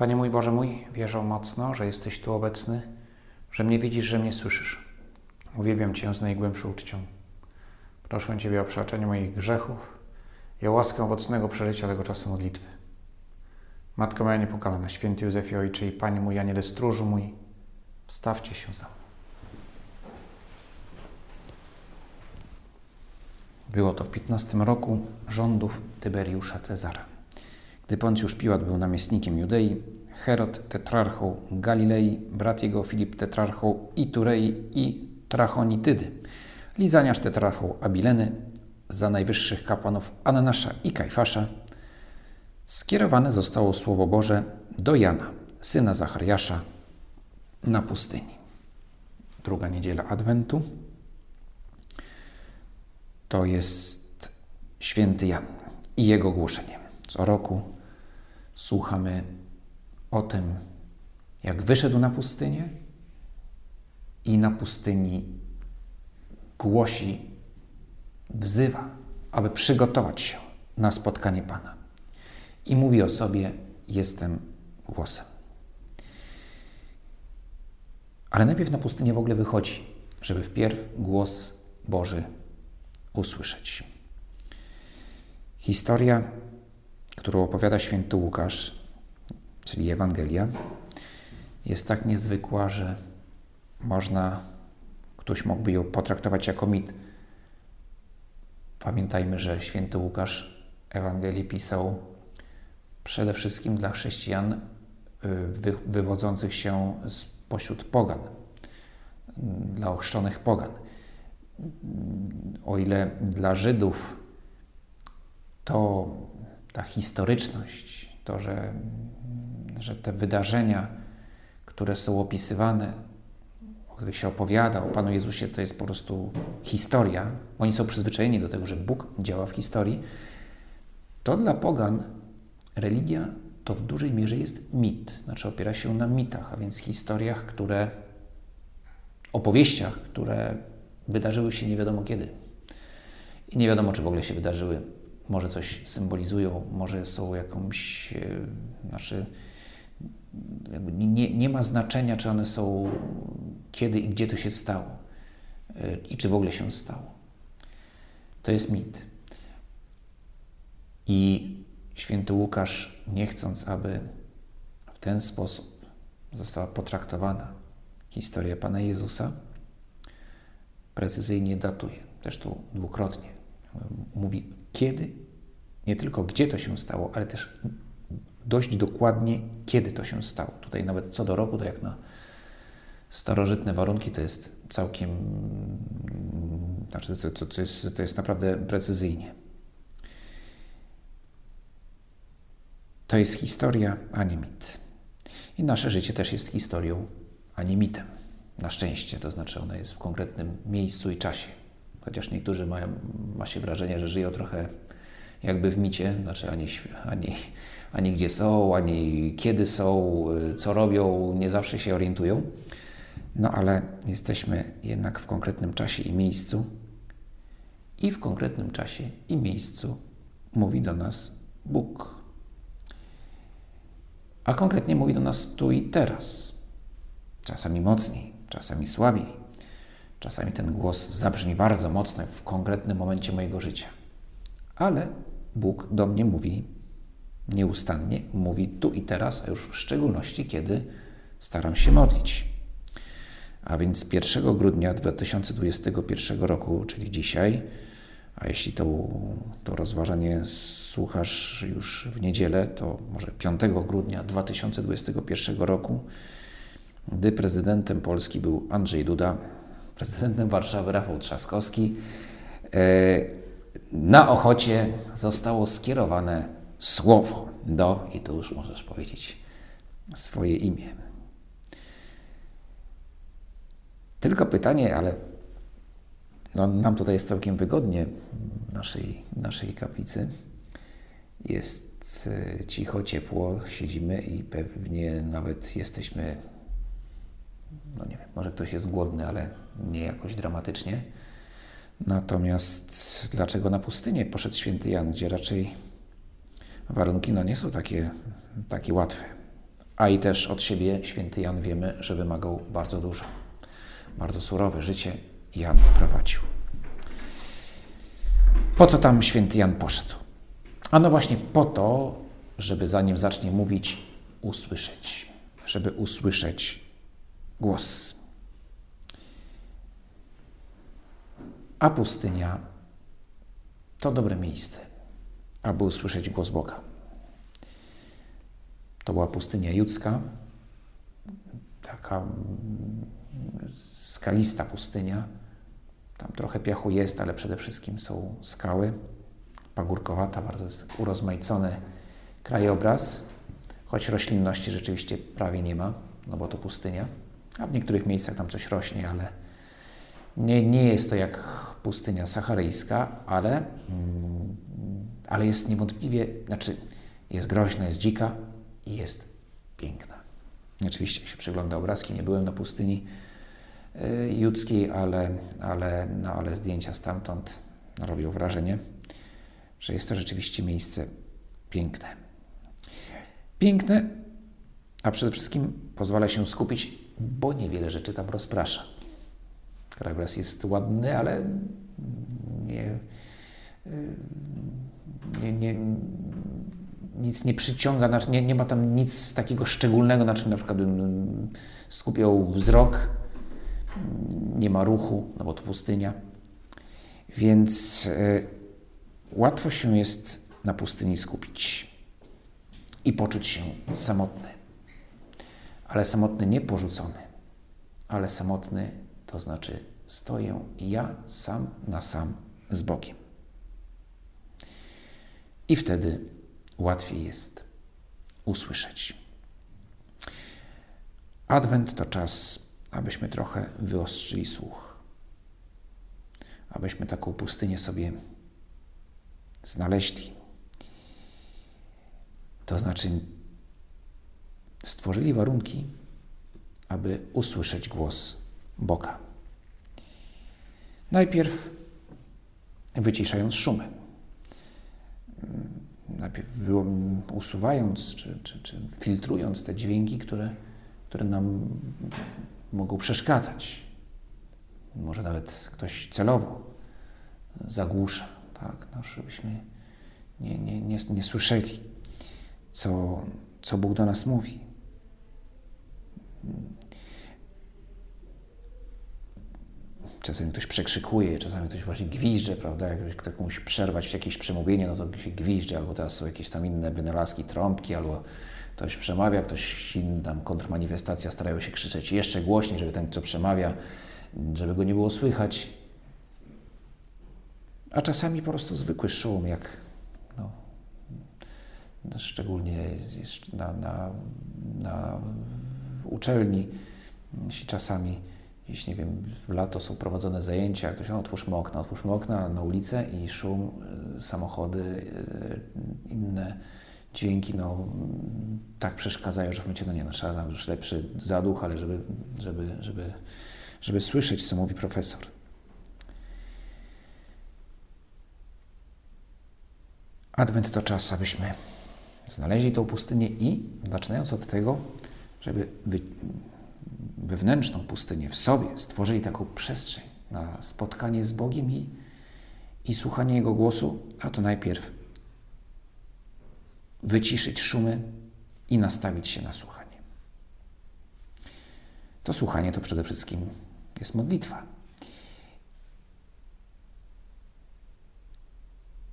Panie mój Boże mój, wierzę mocno, że jesteś tu obecny, że mnie widzisz, że mnie słyszysz. Uwielbiam Cię z najgłębszą uczcią. Proszę Ciebie o przebaczenie moich grzechów i o łaskę owocnego przeżycia tego czasu modlitwy. Matko moja niepokalana, święty Józefie Ojcze i Panie mój Aniele Stróżu mój, wstawcie się za mną. Było to w 15 roku rządów Tyberiusza Cezara. Gdy Poncjusz Piłat był namiestnikiem Judei, Herod tetrarchą Galilei, brat jego Filip tetrarchą Iturei i Trachonitydy, Lizaniasz tetrarchą Abileny, za najwyższych kapłanów Ananasza i Kajfasza, skierowane zostało Słowo Boże do Jana, syna Zachariasza, na pustyni. Druga niedziela Adwentu to jest święty Jan i jego głoszenie. Co roku słuchamy o tym, jak wyszedł na pustynię i na pustyni głosi, wzywa, aby przygotować się na spotkanie Pana. I mówi o sobie: Jestem głosem. Ale najpierw na pustynię w ogóle wychodzi, żeby wpierw głos Boży usłyszeć. Historia, którą opowiada święty Łukasz, czyli Ewangelia, jest tak niezwykła, że można, ktoś mógłby ją potraktować jako mit. Pamiętajmy, że święty Łukasz Ewangelii pisał przede wszystkim dla chrześcijan y, wywodzących się spośród pogan, dla ochrzczonych pogan. O ile dla Żydów to ta historyczność, to, że, że te wydarzenia, które są opisywane, o których się opowiada o Panu Jezusie, to jest po prostu historia. Oni są przyzwyczajeni do tego, że Bóg działa w historii. To dla pogan religia to w dużej mierze jest mit, znaczy opiera się na mitach, a więc historiach, które, opowieściach, które wydarzyły się nie wiadomo kiedy. I nie wiadomo, czy w ogóle się wydarzyły. Może coś symbolizują, może są jakąś, e, znaczy, nie, nie ma znaczenia, czy one są kiedy i gdzie to się stało e, i czy w ogóle się stało. To jest mit. I święty Łukasz, nie chcąc, aby w ten sposób została potraktowana historia Pana Jezusa, precyzyjnie datuje, zresztą dwukrotnie. Mówi kiedy, nie tylko gdzie to się stało, ale też dość dokładnie kiedy to się stało. Tutaj nawet co do roku, to jak na starożytne warunki, to jest całkiem, znaczy to, to, to, jest, to jest naprawdę precyzyjnie. To jest historia, a nie mit. I nasze życie też jest historią, a nie mitem. Na szczęście, to znaczy ona jest w konkretnym miejscu i czasie. Chociaż niektórzy mają ma się wrażenie, że żyją trochę jakby w micie, znaczy ani, ani, ani gdzie są, ani kiedy są, co robią, nie zawsze się orientują. No ale jesteśmy jednak w konkretnym czasie i miejscu, i w konkretnym czasie i miejscu mówi do nas Bóg. A konkretnie mówi do nas tu i teraz. Czasami mocniej, czasami słabiej. Czasami ten głos zabrzmi bardzo mocno w konkretnym momencie mojego życia. Ale Bóg do mnie mówi nieustannie, mówi tu i teraz, a już w szczególności, kiedy staram się modlić. A więc 1 grudnia 2021 roku, czyli dzisiaj, a jeśli to, to rozważanie słuchasz już w niedzielę, to może 5 grudnia 2021 roku, gdy prezydentem Polski był Andrzej Duda, prezydentem Warszawy Rafał Trzaskowski, e, na Ochocie zostało skierowane słowo do, i tu już możesz powiedzieć swoje imię. Tylko pytanie, ale no, nam tutaj jest całkiem wygodnie w naszej, naszej kaplicy. Jest e, cicho, ciepło, siedzimy i pewnie nawet jesteśmy, no nie wiem, może ktoś jest głodny, ale nie jakoś dramatycznie. Natomiast dlaczego na pustynię poszedł święty Jan, gdzie raczej warunki no, nie są takie, takie łatwe? A i też od siebie święty Jan wiemy, że wymagał bardzo dużo. Bardzo surowe życie Jan prowadził. Po co tam święty Jan poszedł? A no właśnie po to, żeby zanim zacznie mówić, usłyszeć. Żeby usłyszeć głos. A pustynia to dobre miejsce, aby usłyszeć głos Boga. To była pustynia judzka, taka mm, skalista pustynia. Tam trochę piachu jest, ale przede wszystkim są skały. Pagórkowata, bardzo jest urozmaicony krajobraz, choć roślinności rzeczywiście prawie nie ma, no bo to pustynia. A w niektórych miejscach tam coś rośnie, ale nie, nie jest to jak pustynia saharyjska, ale, mm, ale jest niewątpliwie, znaczy jest groźna, jest dzika i jest piękna. Oczywiście, się przegląda obrazki, nie byłem na pustyni y, judzkiej, ale, ale, no, ale zdjęcia stamtąd robią wrażenie, że jest to rzeczywiście miejsce piękne. Piękne, a przede wszystkim pozwala się skupić, bo niewiele rzeczy tam rozprasza. Krajobraz jest ładny, ale nie, nie, nie, nic nie przyciąga, nie, nie ma tam nic takiego szczególnego, na czym na przykład skupiał wzrok. Nie ma ruchu, no bo to pustynia. Więc y, łatwo się jest na pustyni skupić i poczuć się samotny. Ale samotny nie porzucony, ale samotny to znaczy stoję ja sam na sam z Bogiem. I wtedy łatwiej jest usłyszeć. Adwent to czas, abyśmy trochę wyostrzyli słuch, abyśmy taką pustynię sobie znaleźli. To znaczy, stworzyli warunki, aby usłyszeć głos Boga. Najpierw wyciszając szumy. Najpierw usuwając czy, czy, czy filtrując te dźwięki, które, które nam mogą przeszkadzać. Może nawet ktoś celowo zagłusza, tak, no, żebyśmy nie, nie, nie, nie słyszeli, co, co Bóg do nas mówi. Czasami ktoś przekrzykuje, czasami ktoś właśnie gwizdże, prawda? Jak ktoś musi przerwać jakieś przemówienie, no to się gwizdże, albo teraz są jakieś tam inne wynalazki, trąbki, albo ktoś przemawia, ktoś inny tam kontrmanifestacja, starają się krzyczeć jeszcze głośniej, żeby ten, co przemawia, żeby go nie było słychać. A czasami po prostu zwykły szum, jak no, no szczególnie na, na, na uczelni, jeśli czasami jeśli nie wiem, w lato są prowadzone zajęcia, ktoś, no, otwórzmy okna, otwórzmy okna na ulicę i szum, y, samochody, y, inne dźwięki, no, tak przeszkadzają, że w momencie, no nie, no, trzeba już lepszy zaduch, ale żeby, żeby, żeby, żeby słyszeć, co mówi profesor. Adwent to czas, abyśmy znaleźli tą pustynię i, zaczynając od tego, żeby wewnętrzną pustynię w sobie, stworzyli taką przestrzeń na spotkanie z Bogiem i, i słuchanie Jego głosu, a to najpierw wyciszyć szumy i nastawić się na słuchanie. To słuchanie to przede wszystkim jest modlitwa.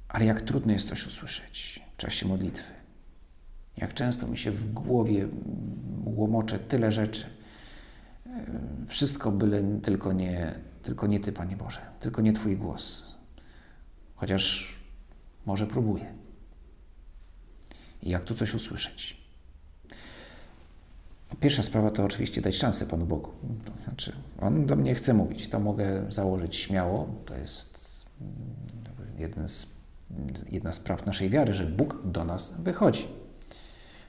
Ale jak trudno jest coś usłyszeć w czasie modlitwy. Jak często mi się w głowie łomocze tyle rzeczy, wszystko byle tylko nie, tylko nie Ty, Panie Boże, tylko nie Twój głos. Chociaż może próbuję. I jak tu coś usłyszeć? Pierwsza sprawa to oczywiście dać szansę Panu Bogu. To znaczy, On do mnie chce mówić. To mogę założyć śmiało. To jest mm, jeden z, jedna z praw naszej wiary, że Bóg do nas wychodzi.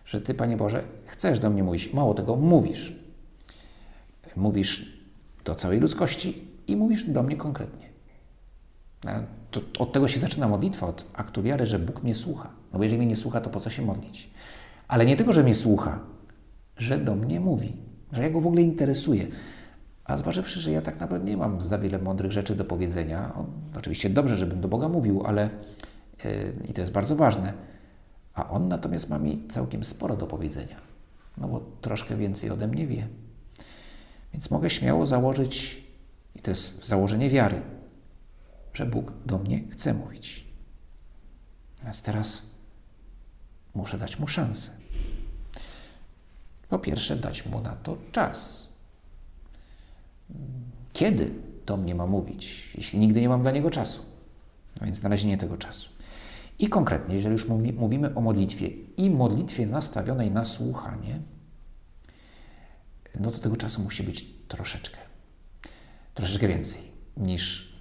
Że Ty, Panie Boże, chcesz do mnie mówić. Mało tego, mówisz mówisz do całej ludzkości i mówisz do mnie konkretnie. To, od tego się zaczyna modlitwa, od aktu wiary, że Bóg mnie słucha. No bo jeżeli mnie nie słucha, to po co się modlić? Ale nie tylko, że mnie słucha, że do mnie mówi, że ja go w ogóle interesuje. A zważywszy, że ja tak naprawdę nie mam za wiele mądrych rzeczy do powiedzenia, oczywiście dobrze, żebym do Boga mówił, ale yy, i to jest bardzo ważne, a on natomiast ma mi całkiem sporo do powiedzenia, no bo troszkę więcej ode mnie wie. Więc mogę śmiało założyć, i to jest założenie wiary, że Bóg do mnie chce mówić. Więc teraz muszę dać mu szansę. Po pierwsze, dać mu na to czas. Kiedy do mnie ma mówić, jeśli nigdy nie mam dla niego czasu? No więc znalezienie tego czasu. I konkretnie, jeżeli już mówi, mówimy o modlitwie i modlitwie nastawionej na słuchanie, no to tego czasu musi być troszeczkę. Troszeczkę więcej niż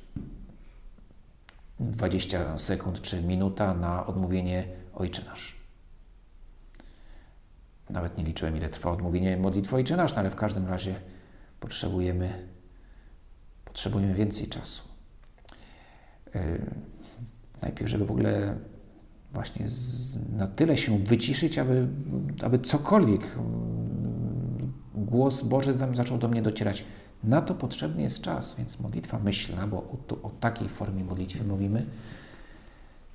20 sekund czy minuta na odmówienie Ojcze Nasz. Nawet nie liczyłem, ile trwa odmówienie modlitwy Ojcze Nasz, no ale w każdym razie potrzebujemy, potrzebujemy więcej czasu. Yy, najpierw, żeby w ogóle właśnie z, na tyle się wyciszyć, aby, aby cokolwiek mm, głos Boży zaczął do mnie docierać. Na to potrzebny jest czas, więc modlitwa myślna, bo o, o takiej formie modlitwy mówimy,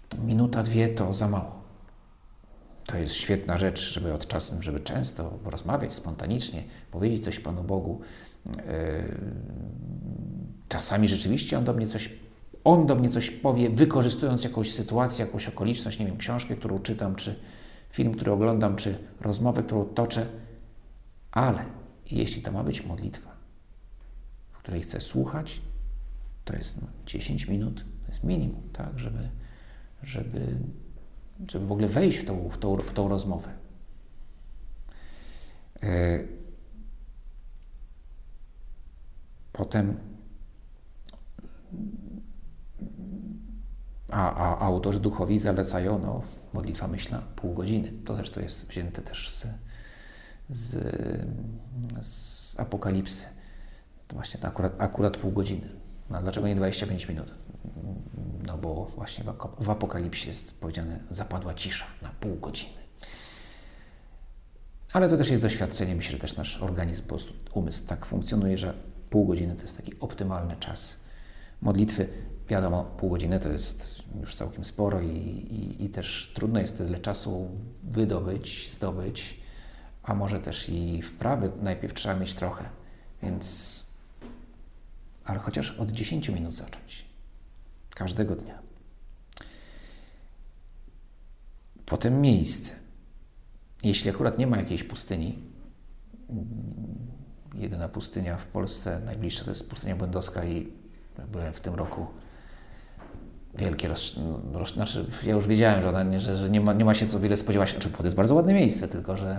to minuta, dwie to za mało. To jest świetna rzecz, żeby od czasu, żeby często rozmawiać spontanicznie, powiedzieć coś Panu Bogu. Yy, czasami rzeczywiście On do mnie coś on do mnie coś powie, wykorzystując jakąś sytuację, jakąś okoliczność, nie wiem, książkę, którą czytam, czy film, który oglądam, czy rozmowę, którą toczę. Ale jeśli to ma być modlitwa, w której chcę słuchać, to jest 10 minut, to jest minimum, tak, żeby, żeby, żeby w ogóle wejść w tą, w tą, w tą rozmowę. E, potem a, a autorzy duchowi zalecają no, modlitwa myślna pół godziny. To zresztą jest wzięte też z, z, z Apokalipsy. To właśnie to akurat, akurat pół godziny. No, dlaczego nie 25 minut? No bo właśnie w Apokalipsie jest powiedziane zapadła cisza na pół godziny. Ale to też jest doświadczenie. Myślę, że też nasz organizm, umysł tak funkcjonuje, że pół godziny to jest taki optymalny czas modlitwy. Wiadomo, pół godziny to jest już całkiem sporo i, i, i, też trudno jest tyle czasu wydobyć, zdobyć, a może też i wprawy najpierw trzeba mieć trochę, więc ale chociaż od 10 minut zacząć. Każdego dnia. Potem miejsce. Jeśli akurat nie ma jakiejś pustyni, jedyna pustynia w Polsce, najbliższa to jest pustynia błędowska i byłem w tym roku wielkie roz, roz, znaczy ja już wiedziałem, że, ona że, że nie, ma, nie ma się co wiele spodziewać. Znaczy, to jest bardzo ładne miejsce, tylko że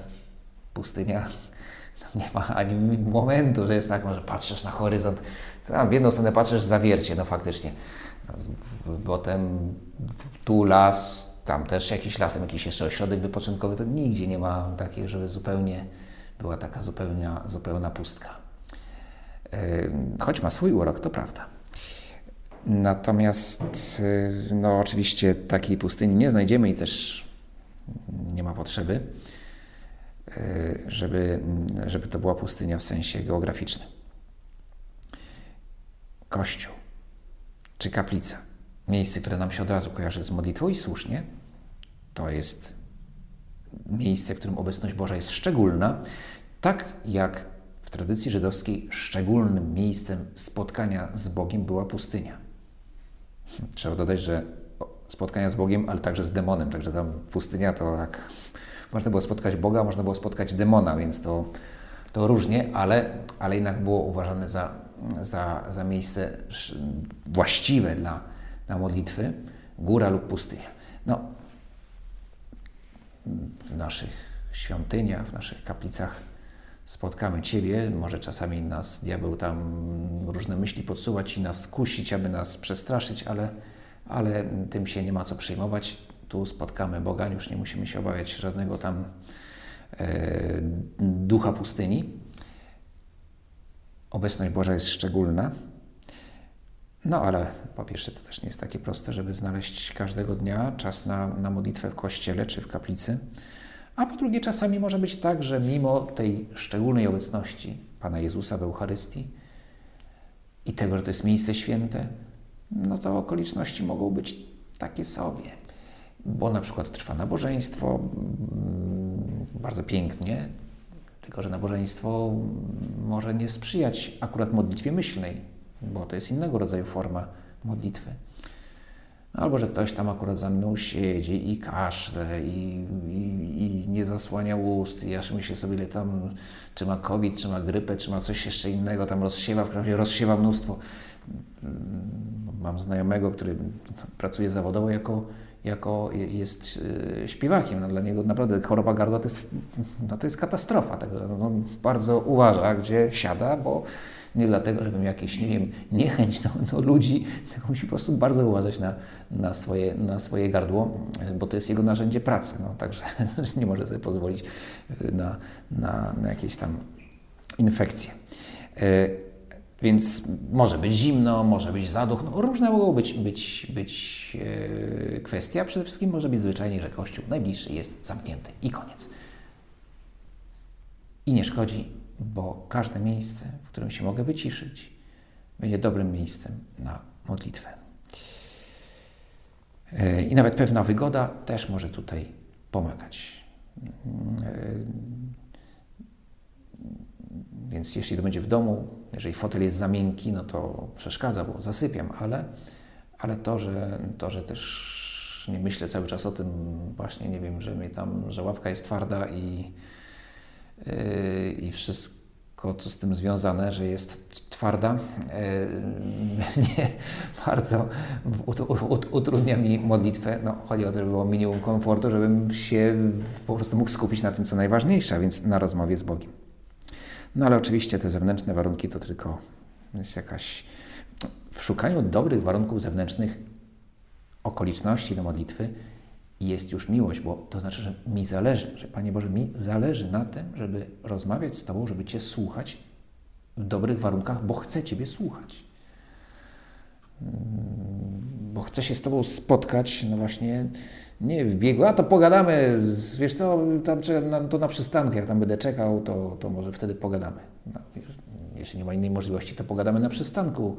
pustynia nie ma ani momentu, że jest tak, może patrzysz na horyzont, tam w jedną stronę patrzysz zawiercie, no faktycznie. Potem tu las, tam też jakiś lasem, jakiś jeszcze ośrodek wypoczynkowy, to nigdzie nie ma takiej, żeby zupełnie była taka zupełna, zupełna pustka. Choć ma swój urok, to prawda. Natomiast, y, no, oczywiście takiej pustyni nie znajdziemy i też nie ma potrzeby, y, żeby, żeby to była pustynia w sensie geograficznym. Kościół czy kaplica, miejsce, które nam się od razu kojarzy z modlitwą i słusznie, to jest miejsce, w którym obecność Boża jest szczególna, tak jak w tradycji żydowskiej szczególnym miejscem spotkania z Bogiem była pustynia. Trzeba dodać, że spotkania z Bogiem, ale także z demonem, także tam pustynia to tak, można było spotkać Boga, można było spotkać demona, więc to, to różnie, ale, ale jednak było uważane za, za, za miejsce właściwe dla, dla modlitwy, góra lub pustynia. No, w naszych świątyniach, w naszych kaplicach spotkamy Ciebie, może czasami nas diabeł tam różne myśli podsuwać i nas kusić, aby nas przestraszyć, ale, ale tym się nie ma co przejmować. Tu spotkamy Boga, już nie musimy się obawiać żadnego tam e, ducha pustyni. Obecność Boża jest szczególna. No ale po pierwsze to też nie jest takie proste, żeby znaleźć każdego dnia czas na, na modlitwę w kościele czy w kaplicy. A po drugie, czasami może być tak, że mimo tej szczególnej obecności Pana Jezusa w Eucharystii i tego, że to jest miejsce święte, no to okoliczności mogą być takie sobie. Bo na przykład trwa nabożeństwo mm, bardzo pięknie, tylko że nabożeństwo może nie sprzyjać akurat modlitwie myślnej, bo to jest innego rodzaju forma modlitwy. Albo że ktoś tam akurat za mną siedzi i kaszle i, i, i nie zasłania ust i aż myślę sobie, tam, czy ma COVID, czy ma grypę, czy ma coś jeszcze innego, tam rozsiewa, w każdym razie rozsiewa mnóstwo. Mam znajomego, który pracuje zawodowo jako, jako jest e, śpiewakiem. No dla niego naprawdę choroba gardła to jest, no to jest katastrofa. Tak, on bardzo uważa, gdzie siada, bo nie dlatego, żeby miał jakieś, nie wiem, niechęć do, do ludzi, tylko musi po prostu bardzo uważać na, na, swoje, na swoje gardło, bo to jest jego narzędzie pracy. No, także nie może sobie pozwolić na, na, na jakieś tam infekcje. E, więc może być zimno, może być zaduch, no, różne mogą być, być, być e, kwestie, a przede wszystkim może być zwyczajnie, że kościół najbliższy jest zamknięty i koniec. I nie szkodzi bo każde miejsce, w którym się mogę wyciszyć, będzie dobrym miejscem na modlitwę. E, I nawet pewna wygoda też może tutaj pomagać. E, więc jeśli to będzie w domu, jeżeli fotel jest za miękki, no to przeszkadza, bo zasypiam, ale, ale to, że, to, że też nie myślę cały czas o tym, właśnie nie wiem, że mnie tam, że ławka jest twarda i, i wszystko, co z tym związane, że jest twarda, yy, nie bardzo utrudnia mi modlitwę. No, chodzi o to, żeby było minimum komfortu, żebym się po prostu mógł skupić na tym, co najważniejsze, a więc na rozmowie z Bogiem. No ale oczywiście te zewnętrzne warunki to tylko jest jakaś. W szukaniu dobrych warunków zewnętrznych okoliczności do modlitwy jest już miłość, bo to znaczy, że mi zależy, że Panie Boże, mi zależy na tym, żeby rozmawiać z Tobą, żeby Cię słuchać w dobrych warunkach, bo chcę Ciebie słuchać. Mm, bo chcę się z Tobą spotkać, no właśnie, nie w biegu, a to pogadamy, wiesz co, tam, to na przystanku, jak tam będę czekał, to, to może wtedy pogadamy. No, jeśli nie ma innej możliwości, to pogadamy na przystanku,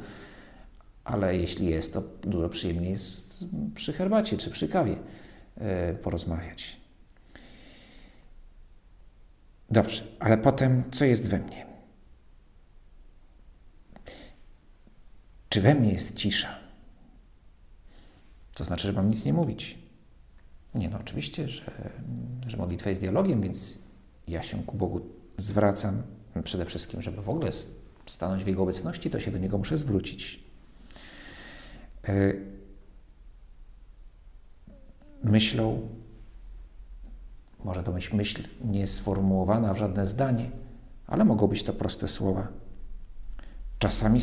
ale jeśli jest, to dużo przyjemniej jest przy herbacie czy przy kawie. E, porozmawiać. Dobrze, ale potem co jest we mnie? Czy we mnie jest cisza? To znaczy, że mam nic nie mówić. Nie, no oczywiście, że, że modlitwa jest dialogiem, więc ja się ku Bogu zwracam przede wszystkim, żeby w ogóle stanąć w Jego obecności, to się do Niego muszę zwrócić. Myślą, może to być myśl niesformułowana w żadne zdanie, ale mogą być to proste słowa. Czasami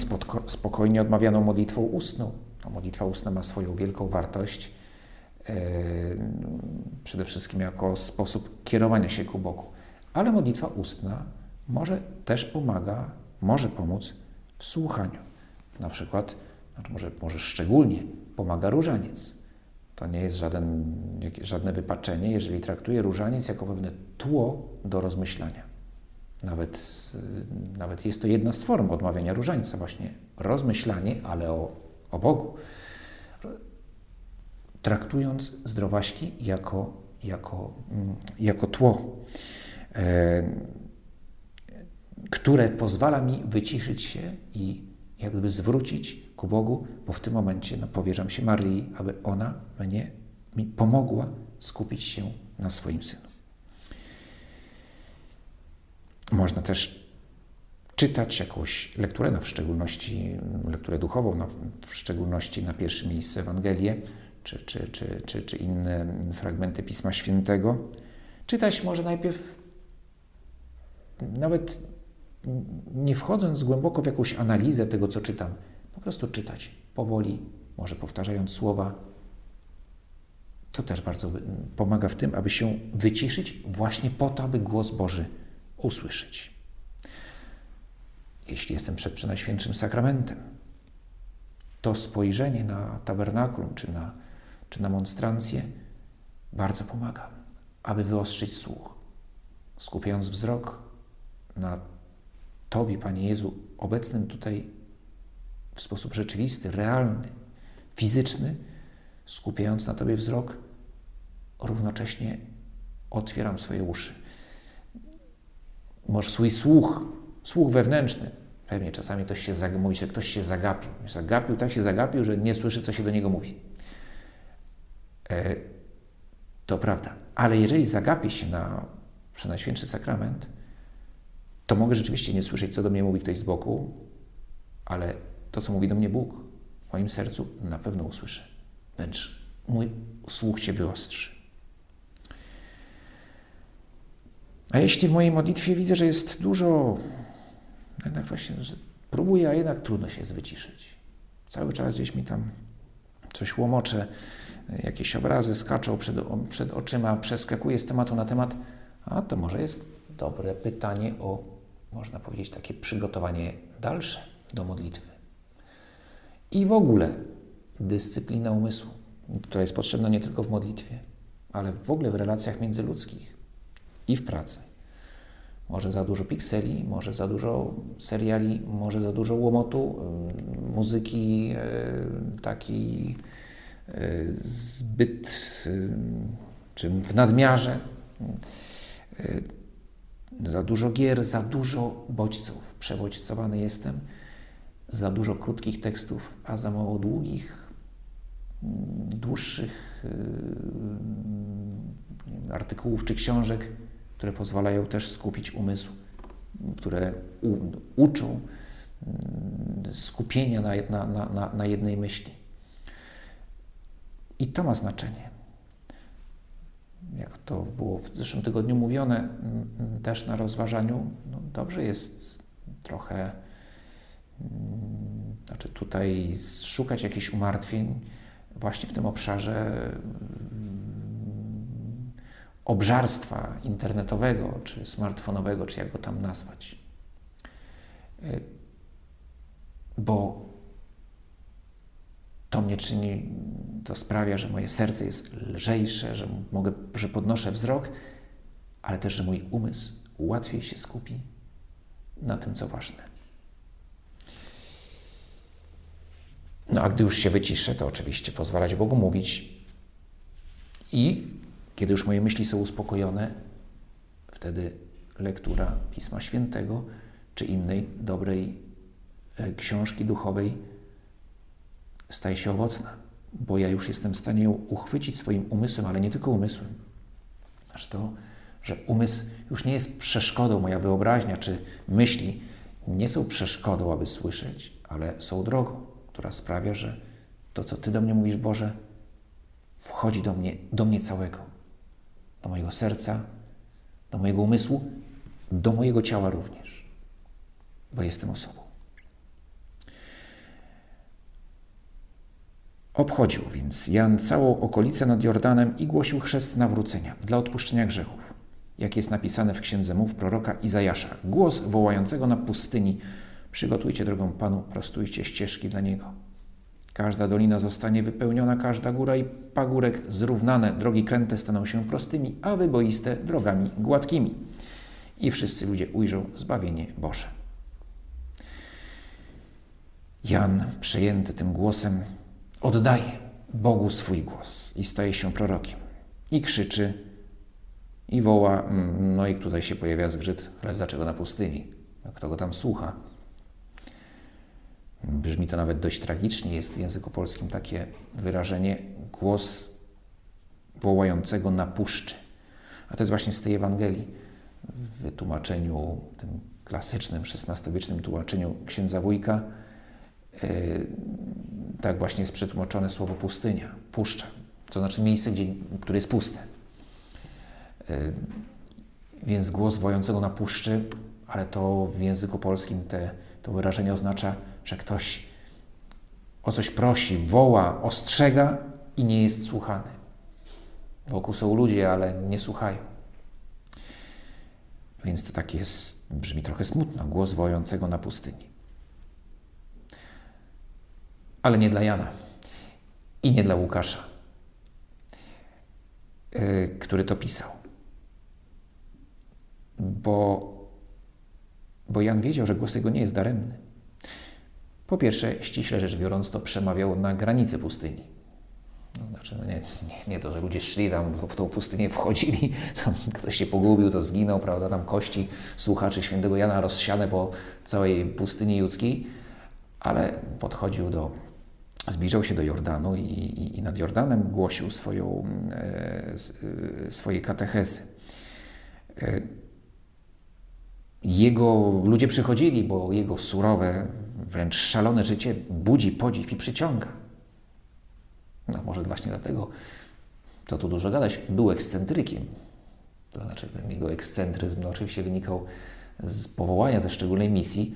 spokojnie odmawianą modlitwą ustną. No, modlitwa ustna ma swoją wielką wartość, yy, przede wszystkim jako sposób kierowania się ku Bogu. Ale modlitwa ustna może też pomaga, może pomóc w słuchaniu. Na przykład, znaczy może, może szczególnie pomaga różaniec. To nie jest żaden, żadne wypaczenie, jeżeli traktuje różaniec jako pewne tło do rozmyślania. Nawet, y, nawet jest to jedna z form odmawiania różańca, właśnie rozmyślanie, ale o, o Bogu. Traktując zdrowaśki jako, jako, mm, jako tło, e, które pozwala mi wyciszyć się i jak gdyby zwrócić ku Bogu, bo w tym momencie no, powierzam się Marii, aby ona mnie mi pomogła skupić się na swoim synu. Można też czytać jakąś lekturę, no w szczególności lekturę duchową, no w szczególności na pierwsze miejsce Ewangelię, czy, czy, czy, czy, czy inne fragmenty Pisma Świętego. Czytać może najpierw nawet nie wchodząc głęboko w jakąś analizę tego, co czytam, po prostu czytać powoli, może powtarzając słowa. To też bardzo pomaga w tym, aby się wyciszyć, właśnie po to, aby głos Boży usłyszeć. Jeśli jestem przed Przenajświętszym Sakramentem, to spojrzenie na tabernakulum czy na, czy na monstrancję bardzo pomaga, aby wyostrzyć słuch, skupiając wzrok na Tobie, Panie Jezu, obecnym tutaj w sposób rzeczywisty, realny, fizyczny, skupiając na Tobie wzrok, równocześnie otwieram swoje uszy. Może swój słuch, słuch wewnętrzny. Pewnie czasami ktoś się, mówi, że ktoś się zagapił. Zagapił, tak się zagapił, że nie słyszy, co się do niego mówi. E, to prawda. Ale jeżeli zagapię się na Przenajświętszy Sakrament, to mogę rzeczywiście nie słyszeć, co do mnie mówi ktoś z boku, ale to, co mówi do mnie Bóg w moim sercu, na pewno usłyszę. Wręcz mój słuch się wyostrzy. A jeśli w mojej modlitwie widzę, że jest dużo, jednak właśnie próbuję, a jednak trudno się jest wyciszyć. Cały czas gdzieś mi tam coś łomocze, jakieś obrazy skaczą przed, przed oczyma, przeskakuje z tematu na temat, a to może jest dobre pytanie o, można powiedzieć, takie przygotowanie dalsze do modlitwy. I w ogóle dyscyplina umysłu, która jest potrzebna nie tylko w modlitwie, ale w ogóle w relacjach międzyludzkich i w pracy. Może za dużo pikseli, może za dużo seriali, może za dużo łomotu, muzyki takiej zbyt czy w nadmiarze, za dużo gier, za dużo bodźców. Przebodźcowany jestem, za dużo krótkich tekstów, a za mało długich, dłuższych artykułów czy książek, które pozwalają też skupić umysł, które u, uczą skupienia na, na, na, na jednej myśli. I to ma znaczenie. Jak to było w zeszłym tygodniu mówione, też na rozważaniu, no dobrze jest trochę, znaczy tutaj szukać jakichś umartwień właśnie w tym obszarze obżarstwa internetowego, czy smartfonowego, czy jak go tam nazwać. Y, bo to mnie czyni, to sprawia, że moje serce jest lżejsze, że mogę, że podnoszę wzrok, ale też, że mój umysł łatwiej się skupi na tym, co ważne. No a gdy już się wyciszę, to oczywiście pozwalać Bogu mówić i kiedy już moje myśli są uspokojone, wtedy lektura Pisma Świętego czy innej dobrej e, książki duchowej staje się owocna, bo ja już jestem w stanie ją uchwycić swoim umysłem, ale nie tylko umysłem. Aż to, że umysł już nie jest przeszkodą, moja wyobraźnia czy myśli nie są przeszkodą, aby słyszeć, ale są drogą, która sprawia, że to, co Ty do mnie mówisz, Boże, wchodzi do mnie, do mnie całego, do mojego serca, do mojego umysłu, do mojego ciała również, bo jestem osobą. Obchodził więc Jan całą okolicę nad Jordanem i głosił chrzest nawrócenia dla odpuszczenia grzechów, jak jest napisane w księdze mów proroka Izajasza. Głos wołającego na pustyni: Przygotujcie drogą Panu, prostujcie ścieżki dla Niego. Każda dolina zostanie wypełniona, każda góra i pagórek zrównane, drogi kręte staną się prostymi, a wyboiste drogami gładkimi. I wszyscy ludzie ujrzą zbawienie Boże. Jan, przejęty tym głosem, oddaje Bogu swój głos i staje się prorokiem. I krzyczy, i woła, mm, no i tutaj się pojawia zgrzyt, ale dlaczego na pustyni? Kto go tam słucha? Brzmi to nawet dość tragicznie, jest w języku polskim takie wyrażenie głos wołającego na puszczy. A to jest właśnie z tej Ewangelii w wytłumaczeniu tym klasycznym, XVI-wiecznym tłumaczeniu księdza Wójka tak właśnie jest przetłumaczone słowo pustynia, puszcza, to znaczy miejsce, gdzie, które jest puste. Yy, więc głos wojącego na puszczy, ale to w języku polskim te, to wyrażenie oznacza, że ktoś o coś prosi, woła, ostrzega i nie jest słuchany. Wokół są ludzie, ale nie słuchają. Więc to tak jest, brzmi trochę smutno, głos wojącego na pustyni ale nie dla Jana i nie dla Łukasza, yy, który to pisał. bo, bo Jan wiedział, że głos jego nie jest daremny. Po pierwsze, ściśle rzecz biorąc, to przemawiał na granicy pustyni. No, znaczy, no nie, nie, nie, to, że ludzie szli tam, w tą pustynię wchodzili, tam ktoś się pogubił, to zginął, prawda, tam kości słuchaczy świętego Jana rozsiane po całej pustyni judzkiej, ale podchodził do, zbliżał się do Jordanu i, i, i nad Jordanem głosił swoją, e, e, swoje katechezy. E, jego ludzie przychodzili, bo jego surowe, wręcz szalone życie budzi podziw i przyciąga. No może właśnie dlatego, co tu dużo gadać, był ekscentrykiem. To znaczy ten jego ekscentryzm no, oczywiście wynikał z powołania ze szczególnej misji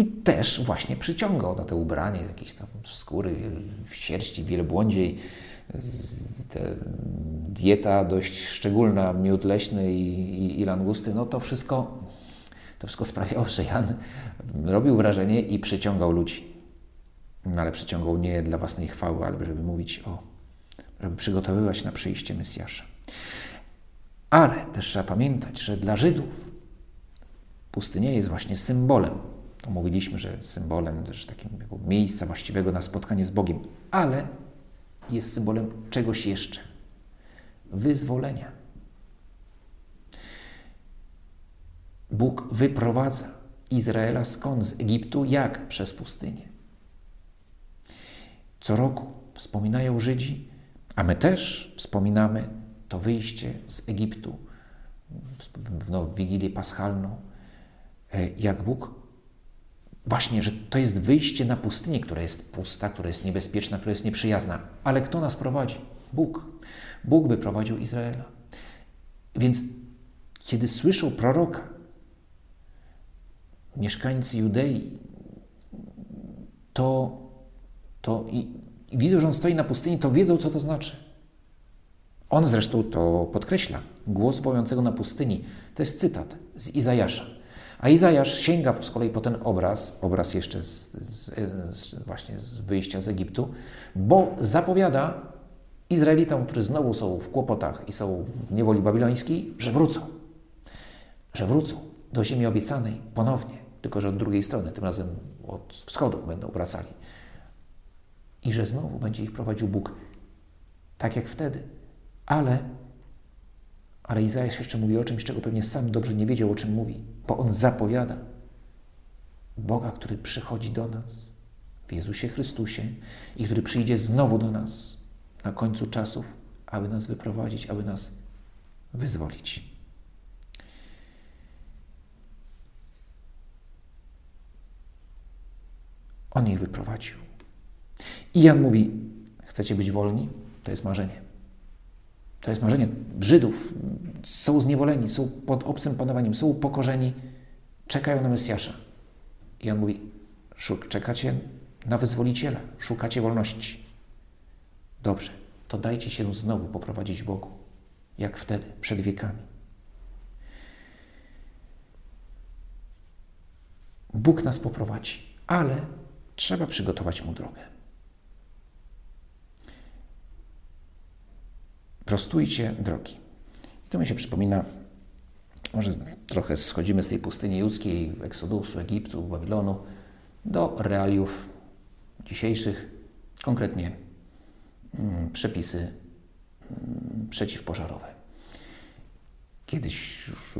i też właśnie przyciągał na te ubranie z jakiejś tam skóry, sierści wielbłądziej, te dieta dość szczególna, miód leśny i, i, i langusty, no to wszystko, to wszystko sprawiało, że Jan robił wrażenie i przyciągał ludzi. No ale przyciągał nie dla własnej chwały, ale żeby mówić o, żeby przygotowywać na przyjście Mesjasza. Ale też trzeba pamiętać, że dla Żydów pustynia jest właśnie symbolem. To mówiliśmy, że symbolem też takiego miejsca właściwego na spotkanie z Bogiem, ale jest symbolem czegoś jeszcze wyzwolenia. Bóg wyprowadza Izraela skąd? Z Egiptu? Jak? Przez pustynię. Co roku wspominają Żydzi, a my też wspominamy to wyjście z Egiptu w, no, w Wigilię Paschalną, e, jak Bóg właśnie, że to jest wyjście na pustynię, która jest pusta, która jest niebezpieczna, która jest nieprzyjazna. Ale kto nas prowadzi? Bóg. Bóg wyprowadził Izraela. Więc kiedy słyszą proroka, mieszkańcy Judei, to, to i, i widzą, że on stoi na pustyni, to wiedzą, co to znaczy. On zresztą to podkreśla. Głos wołającego na pustyni to jest cytat z Izajasza. A Izajasz sięga z kolei po ten obraz, obraz jeszcze z, z, z, właśnie z wyjścia z Egiptu, bo zapowiada Izraelitom, którzy znowu są w kłopotach i są w niewoli babilońskiej, że wrócą. Że wrócą do ziemi obiecanej ponownie, tylko że od drugiej strony, tym razem od wschodu będą wracali. I że znowu będzie ich prowadził Bóg, tak jak wtedy. Ale ale Izajasz jeszcze mówi o czymś, czego pewnie sam dobrze nie wiedział, o czym mówi, bo on zapowiada Boga, który przychodzi do nas w Jezusie Chrystusie i który przyjdzie znowu do nas na końcu czasów, aby nas wyprowadzić, aby nas wyzwolić. On ich wyprowadził. I Jan mówi: Chcecie być wolni? To jest marzenie. To jest marzenie Żydów. Są zniewoleni, są pod obcym panowaniem, są upokorzeni, czekają na Mesjasza. I on mówi: czekacie na wyzwoliciela, szukacie wolności. Dobrze, to dajcie się znowu poprowadzić Bogu, jak wtedy, przed wiekami. Bóg nas poprowadzi, ale trzeba przygotować mu drogę. Prostujcie drogi. I to mi się przypomina, może trochę schodzimy z tej pustyni ludzkiej, Eksodusu, Egiptu, Babilonu, do realiów dzisiejszych, konkretnie mm, przepisy mm, przeciwpożarowe. Kiedyś, już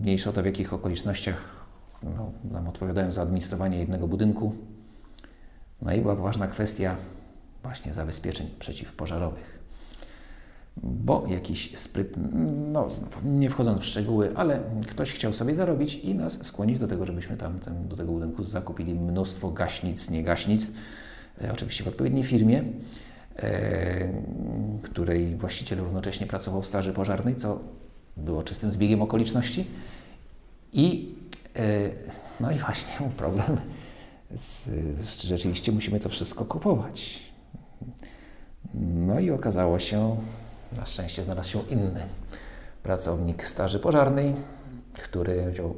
mniejsza o to w jakich okolicznościach, no, nam odpowiadałem za administrowanie jednego budynku. No i była ważna kwestia właśnie zabezpieczeń przeciwpożarowych bo jakiś spryt, no nie wchodząc w szczegóły, ale ktoś chciał sobie zarobić i nas skłonić do tego, żebyśmy tam ten, do tego budynku zakupili mnóstwo gaśnic, nie gaśnic, e, oczywiście w odpowiedniej firmie, e, której właściciel równocześnie pracował w straży pożarnej, co było czystym zbiegiem okoliczności. I e, no i właśnie problem, z, rzeczywiście musimy to wszystko kupować. No i okazało się, na szczęście znalazł się inny pracownik Straży Pożarnej, który wziął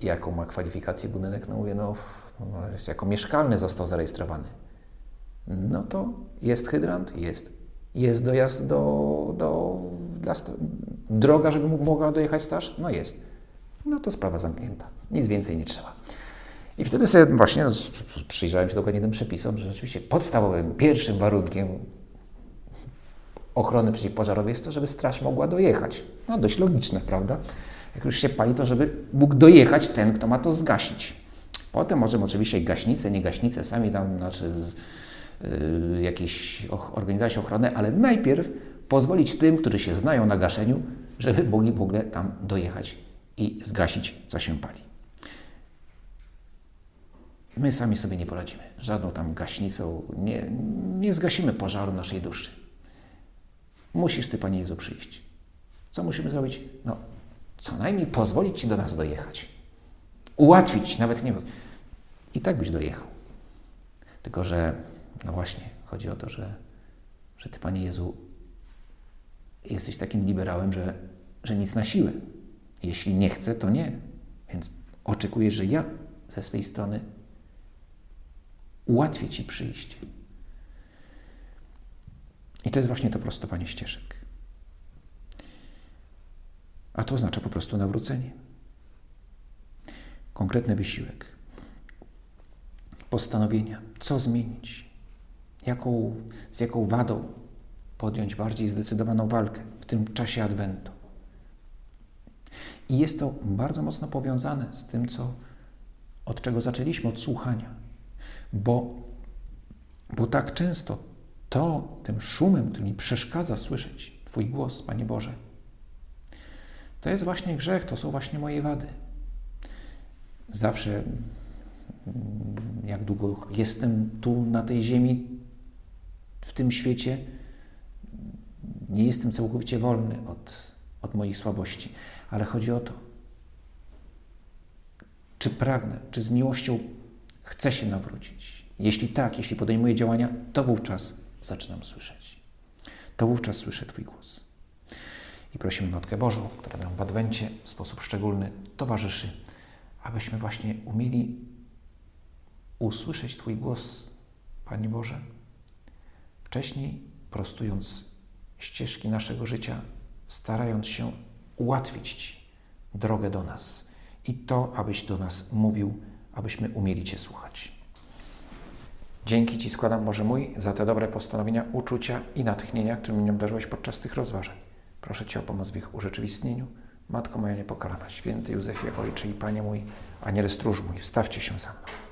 jaką ma kwalifikację budynek, no mówię, no, no jako mieszkalny został zarejestrowany. No to jest hydrant, jest. Jest dojazd do, do, dla, droga, żeby mogła dojechać straż? No jest. No to sprawa zamknięta. Nic więcej nie trzeba. I wtedy sobie właśnie no, przyjrzałem się dokładnie tym przepisom, że rzeczywiście podstawowym, pierwszym warunkiem ochrony przeciwpożarowej jest to, żeby straż mogła dojechać. No dość logiczne, prawda? Jak już się pali, to żeby mógł dojechać ten, kto ma to zgasić. Potem możemy oczywiście gaśnice, nie gaśnice, sami tam, znaczy z, y, jakieś och, organizacje ochrony, ale najpierw pozwolić tym, którzy się znają na gaszeniu, żeby mogli w ogóle tam dojechać i zgasić, co się pali. My sami sobie nie poradzimy. Żadną tam gaśnicą nie, nie zgasimy pożaru naszej duszy. Musisz Ty, Panie Jezu, przyjść. Co musimy zrobić? No, co najmniej pozwolić Ci do nas dojechać. Ułatwić, nawet nie. I tak byś dojechał. Tylko, że, no właśnie, chodzi o to, że, że Ty, Panie Jezu, jesteś takim liberałem, że, że nic na siłę. Jeśli nie chcę, to nie. Więc oczekujesz, że ja ze swej strony ułatwię Ci przyjście. I to jest właśnie to prostowanie ścieżek. A to oznacza po prostu nawrócenie. Konkretny wysiłek. Postanowienia. Co zmienić? Jaką, z jaką wadą podjąć bardziej zdecydowaną walkę w tym czasie Adwentu. I jest to bardzo mocno powiązane z tym, co, od czego zaczęliśmy, od słuchania. Bo, bo tak często to, tym szumem, który mi przeszkadza słyszeć Twój głos, Panie Boże, to jest właśnie grzech, to są właśnie moje wady. Zawsze, mm, jak długo jestem tu na tej ziemi, w tym świecie, nie jestem całkowicie wolny od, od moich słabości, ale chodzi o to, czy pragnę, czy z miłością chcę się nawrócić. Jeśli tak, jeśli podejmuję działania, to wówczas zaczynam słyszeć. To wówczas słyszę Twój głos. I prosimy Matkę Bożą, która nam w Adwencie w sposób szczególny towarzyszy, abyśmy właśnie umieli usłyszeć Twój głos, Panie Boże, wcześniej prostując ścieżki naszego życia, starając się ułatwić Ci drogę do nas i to, abyś do nas mówił, abyśmy umieli Cię słuchać. Dzięki Ci składam, Boże mój, za te dobre postanowienia, uczucia i natchnienia, którymi mnie obdarzyłeś podczas tych rozważań. Proszę Cię o pomoc w ich urzeczywistnieniu. Matko moja niepokalana, święty Józefie, Ojcze i Panie mój, Aniele stróż mój, wstawcie się za mną.